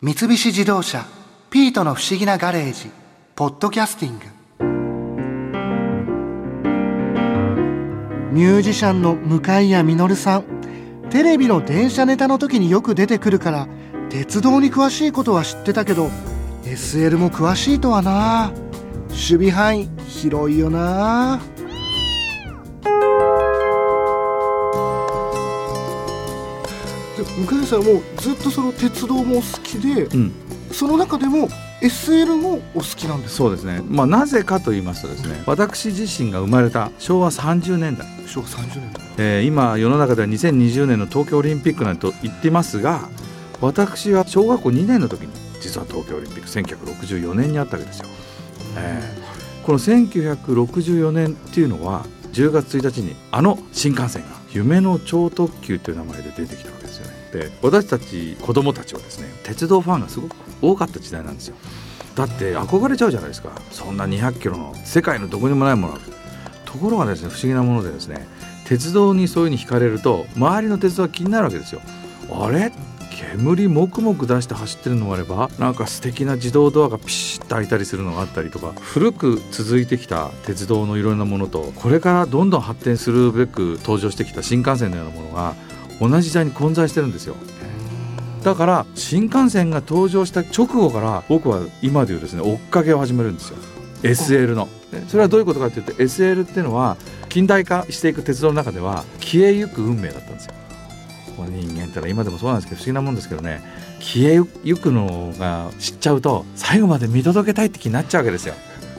三菱自動車「ピートの不思議なガレージ」「ポッドキャスティング」ミュージシャンの向谷実さんテレビの電車ネタの時によく出てくるから鉄道に詳しいことは知ってたけど SL も詳しいとはな。守備範囲広いよな。向井さんはもうずっとその鉄道も好きで、うん、その中でも SL もお好きなんですか？そうですね、まあ、なぜかと言いますとですね私自身が生まれた昭和30年代、昭和30年代。えー今世の中では2020年の東京オリンピックなんて言ってますが私は小学校2年の時に実は東京オリンピック1964年にあったわけですよ、えーこの1964年っていうのは10月1日にあの新幹線が夢の超特急という名前で出てきたわけですよねで私たち子供たちはですね鉄道ファンがすごく多かった時代なんですよ。だって憧れちゃうじゃないですか。そんな200キロの世界のどこにもないものところがですね不思議なものでですね鉄道にそういうふうに惹かれると周りの鉄道が気になるわけですよ。あれ？煙もくもく出して走ってるのもあればなんか素敵な自動ドアがピシッと開いたりするのがあったりとか古く続いてきた鉄道のいろんなものとこれからどんどん発展するべく登場してきた新幹線のようなものが同じ時代に混在してるんですよ。だから新幹線が登場した直後から僕は今でいうですね追っかけを始めるんですよ。SL の。それはどういうことかというと SL っていうのは近代化していく鉄道の中では消えゆく運命だったんですよ。人間ってのは今でもそうなんですけど不思議なもんですけどね。消えゆくのが知っちゃうと最後まで見届けたいって気になっちゃうわけですよ、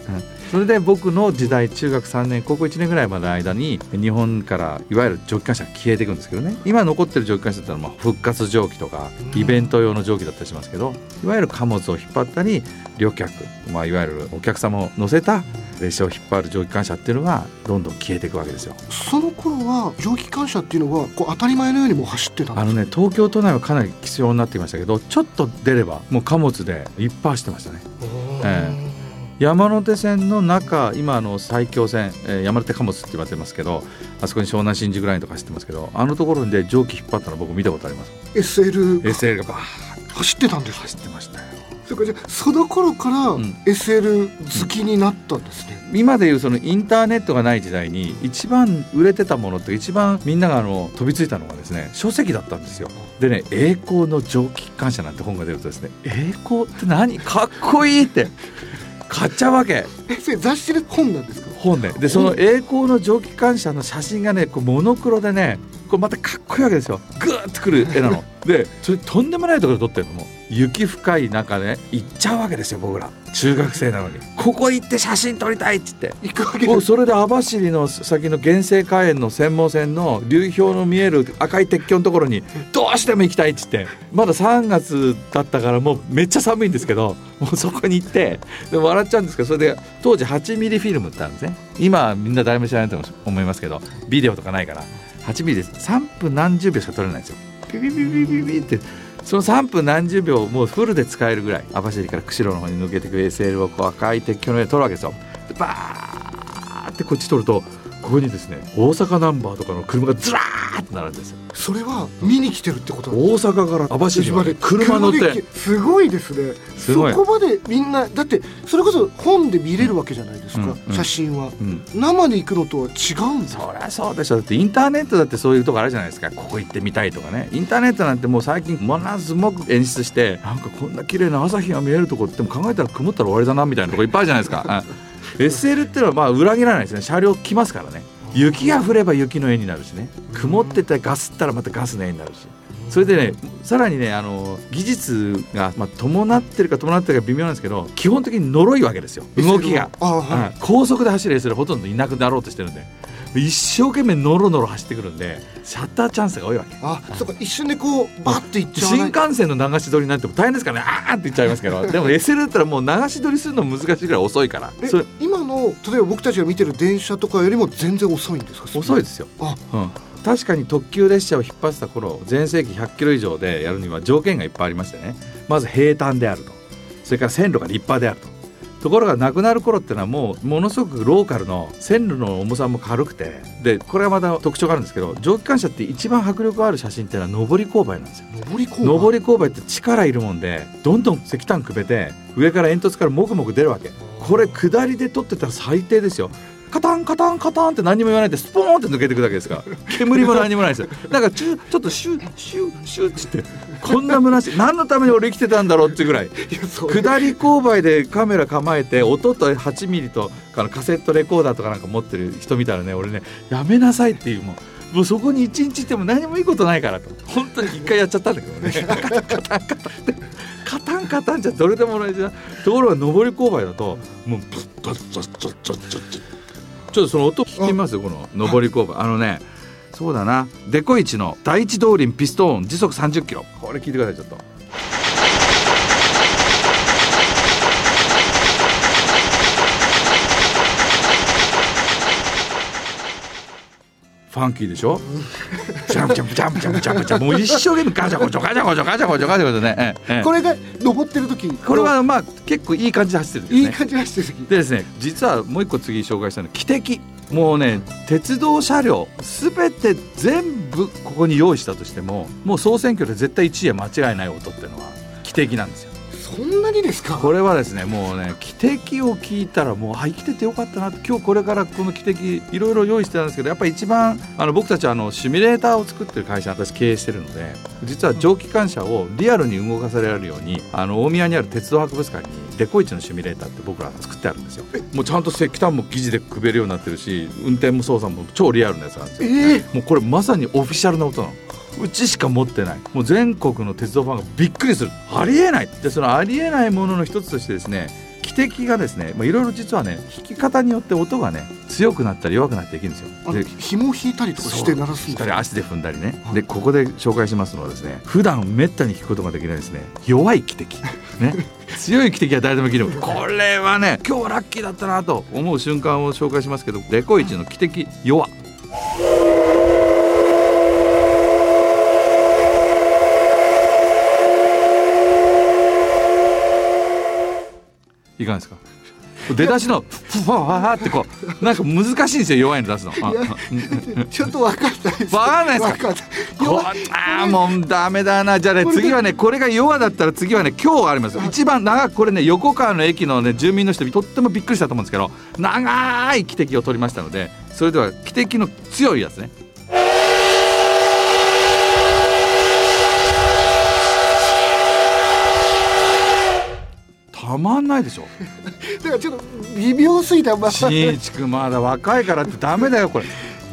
うん。それで僕の時代中学3年高校1年ぐらいまでの間に日本からいわゆる蒸気機関車が消えていくんですけどね。今残ってる蒸気機関車ってのはまあ復活蒸気とかイベント用の蒸気だったりしますけどいわゆる貨物を引っ張ったり旅客、まあ、いわゆるお客様を乗せた列車を引っ張る蒸気機関車っていうのがどんどん消えていくわけですよ。その頃は蒸気機関車っていうのはこう当たり前のようにもう走ってたあのね東京都内はかなり必要になってきましたけどちょっと出ればもう貨物でいっぱい走ってましたね。え山手線の中今あの埼京線、えー山手貨物って言われてますけどあそこに湘南新宿ラインとか走ってますけどあのところで蒸気引っ張ったの僕見たことあります。SL SL がバーッ。走ってたんです走ってましたよ。それからじゃあその頃からん。SL 好きになったんですね、今でいうそのインターネットがない時代に一番売れてたものって一番みんながあの飛びついたのがですね書籍だったんですよ。でね「栄光の蒸気機関車」なんて本が出るとですね「栄光って何？かっこいい!」って買っちゃうわけ。えそれ雑誌で本なんですか？本ね。でその栄光の蒸気機関車の写真がねこうモノクロでねこれまたかっこいいわけですよ。グーッとくる絵なの。でそれとんでもないところで撮ってるの。もう雪深い中ね行っちゃうわけですよ僕ら。中学生なのに。ここ行って写真撮りたいって言って。行くわけ。それで網走の先の原生花園の専門線の流氷の見える赤い鉄橋のところにどうしても行きたいって言って。まだ3月だったからもうめっちゃ寒いんですけどもうそこに行ってで笑っちゃうんですけどそれで当時8ミリフィルムってあるんですね。今はみんな誰も知らないと思いますけどビデオとかないから8ミリです3分何十秒しか取れないんですよ。ピピピピピピって。その3分何十秒もうフルで使えるぐらい網走から釧路の方に抜けていく SL をこう赤い鉄橋の上で取るわけですよ。でバーってこっち取るとここにですね大阪ナンバーとかの車がずらーっと並んでるんですよ。それは見に来てるってこと大阪から網走まで車乗って。すごいですね。すそこまでみんなだってそれこそ本で見れるわけじゃないですか、うんうん写真は。うん。生で行くのとは違うんですそりゃそうでしょ。だってインターネットだってそういうとこあるじゃないですか。ここ行ってみたいとかね。インターネットなんてもう最近ものすごく演出してなんかこんな綺麗な朝日が見えるとこっても考えたら曇ったら終わりだなみたいなとこいっぱいあるじゃないですか。あ SL っていうのはまあ裏切らないですね。車両来ますからね雪が降れば雪の絵になるしね。曇っててガスったらまたガスの絵になるし。それでねさらにねあの技術が、まあ、伴ってるか伴ってるか微妙なんですけど基本的に呪いわけですよ。動きが。はい、うん。高速で走る SL ほとんどいなくなろうとしてるんで。一生懸命ノロノロ走ってくるんでシャッターチャンスが多いわけ。あそうか一瞬でこうバッて行っちゃわ新幹線の流し撮りになっても大変ですからね。あーって言っちゃいますけど。でも SL だったらもう流し撮りするの難しいぐらい遅いから。えそれ例えば僕たちが見てる電車とかよりも全然遅いんですか？遅いですよ、あうん、確かに特急列車を引っ張ってた頃全盛期100キロ以上でやるには条件がいっぱいありましてね。まず平坦であると。それから線路が立派であるとところがなくなる頃ってのはもうものすごくローカルの線路の重さも軽くてでこれはまた特徴があるんですけど蒸気機関車って一番迫力ある写真っていうのは上り勾配なんですよ。上り勾上り勾配って力いるもんでどんどん石炭くべて上から煙突からもくもく出るわけ。これ下りで撮ってたら最低ですよカタンカタンカタンって何も言わないでスポーンって抜けていくだけですか。ら煙も何もないですよ。なんかちょちょっとシュッシュッシュッってこんな虚しい何のために俺生きてたんだろうってい。うぐらい下り勾配でカメラ構えて音と8ミリとあのカセットレコーダーとかなんか持ってる人見たらね俺ねやめなさいっていうもうもうそこに一日いても何もいいことないから。と本当に一回やっちゃったんだけどね。カタンカタンカタンカタンカタンじゃどれでも同じだ。ところが上り勾配だともうブッブッブッブッブッブッブッちょっとその音聞きます？よこの上り勾配あ。のねそうだな。デコイチの第一動輪ピストーン時速30キロ。これ聞いてくださいちょっと。ファンキーでしょ？ジャンプジャンプジャンプジャンプジャンプ。ジャンプもう一生懸命ガチャゴチョガチャゴチョガチャゴチョガチャゴチョね、ええこれが登ってる時これはまあ結構いい感じで走ってるねいい感じがしてるでですね実はもう一個次紹介したの汽笛もうね鉄道車両すべて全部ここに用意したとしてももう総選挙で絶対1位は間違いない音っていうのは汽笛なんですよそんなにですか？これはですねもうね汽笛を聞いたらもうあ生きててよかったな今日これからこの汽笛いろいろ用意してたんですけどやっぱり一番あの僕たちはあのシミュレーターを作ってる会社私経営してるので実は蒸気機関車をリアルに動かされるようにあの大宮にある鉄道博物館にデコイチのシミュレーターって僕ら作ってあるんですよ。もうちゃんと石炭も疑似でくべるようになってるし運転も操作も超リアルなやつなんですよ。ええもうこれまさにオフィシャルな音なの。うちしか持ってない。もう全国の鉄道ファンがびっくりする。ありえない。でそのありえないものの一つとしてですね汽笛がですねまあいろいろ実はね弾き方によって音がね強くなったり弱くなったりできるんですよ。で紐を引いたりとかして鳴らすんです足で踏んだりね、はい。でここで紹介しますのはですね普段めったに弾くことができないですね。弱い汽笛。ね。強い汽笛は誰でもできるこれはね今日はラッキーだったなと思う瞬間を紹介しますけどレコイチの汽笛弱。いかがですか？出だしのふわわーってこうなんか難しいんですよ弱いの出すの。ちょっと分かんないです。わかんないですか？あーもうダメだな。じゃあね次はねこれが弱だったら次はね今日あります一番長くこれね横川の駅のね住民の人とってもびっくりしたと思うんですけど長い汽笛を取りましたのでそれでは汽笛の強いやつねたまんないでしょ。だからちょっと微妙すぎた。まましんいちくんまだ若いからってダメだよこれ、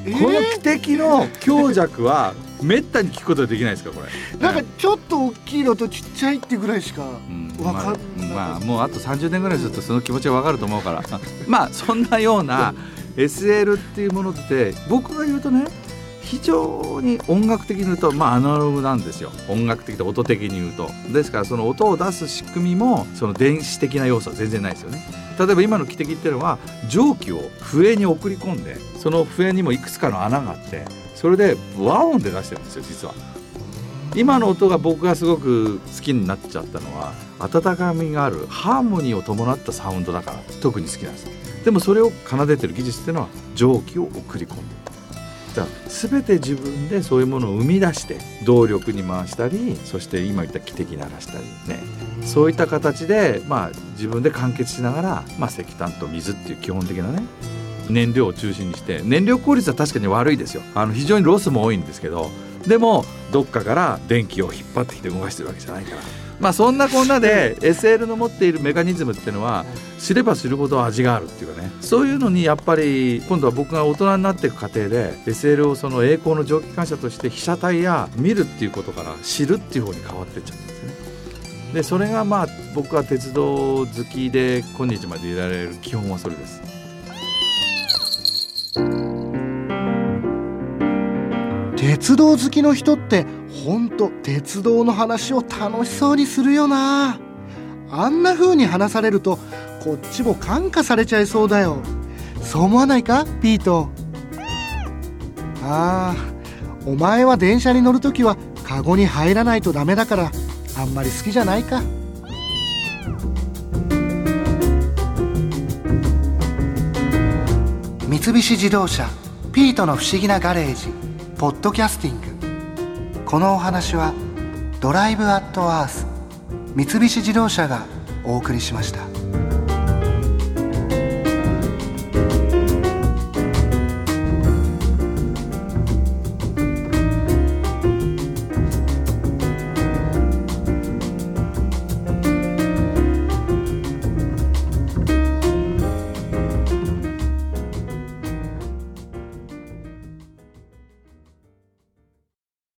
えー？この汽笛の強弱はめったに聞くことはできないですかこれ。なんかちょっと大きいのとちっちゃいってぐらいしかうん分かんない、まあ、まあもうあと30年ぐらいするとその気持ちが分かると思うから。まあそんなような SL っていうものって僕が言うとね非常に音楽的に言うと、まあ、アナログなんですよ。音楽的と音的に言うと。ですからその音を出す仕組みもその電子的な要素は全然ないですよね。例えば今の汽笛っていうのは蒸気を笛に送り込んでその笛にもいくつかの穴があってそれで和音で出してるんですよ実は。今の音が僕がすごく好きになっちゃったのは温かみがあるハーモニーを伴ったサウンドだから特に好きなんです。でもそれを奏でてる技術っていうのは蒸気を送り込んでる。だから全て自分でそういうものを生み出して動力に回したりそして今言った汽笛鳴らしたりね。そういった形で、まあ、自分で完結しながら、まあ、石炭と水っていう基本的なね燃料を中心にして燃料効率は確かに悪いですよ。あの非常にロスも多いんですけどでもどっかから電気を引っ張ってきて動かしてるわけじゃないから。まあそんなこんなで SL の持っているメカニズムっていうのは知れば知るほど味があるっていうかねそういうのにやっぱり今度は僕が大人になっていく過程で SL をその栄光の蒸気機関車として被写体や見るっていうことから知るっていう方に変わっていっちゃったんですね。でそれがまあ僕は鉄道好きで今日までいられる基本はそれです。鉄道好きの人ってほんと鉄道の話を楽しそうにするよな。あんな風に話されるとこっちも感化されちゃいそうだよ。そう思わないかピート？ああお前は電車に乗るときはカゴに入らないとダメだからあんまり好きじゃないか。三菱自動車ピートの不思議なガレージポッドキャスティング。このお話は「ドライブ・アット・アース」三菱自動車がお送りしました。